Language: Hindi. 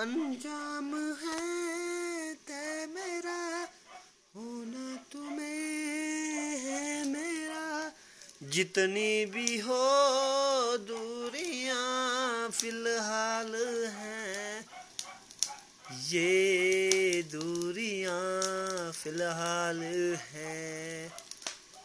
अंजाम है, ते मेरा होना तुम्हें है मेरा। जितनी भी हो, दूरियाँ फ़िलहाल हैं। ये दूरियाँ फ़िलहाल हैं।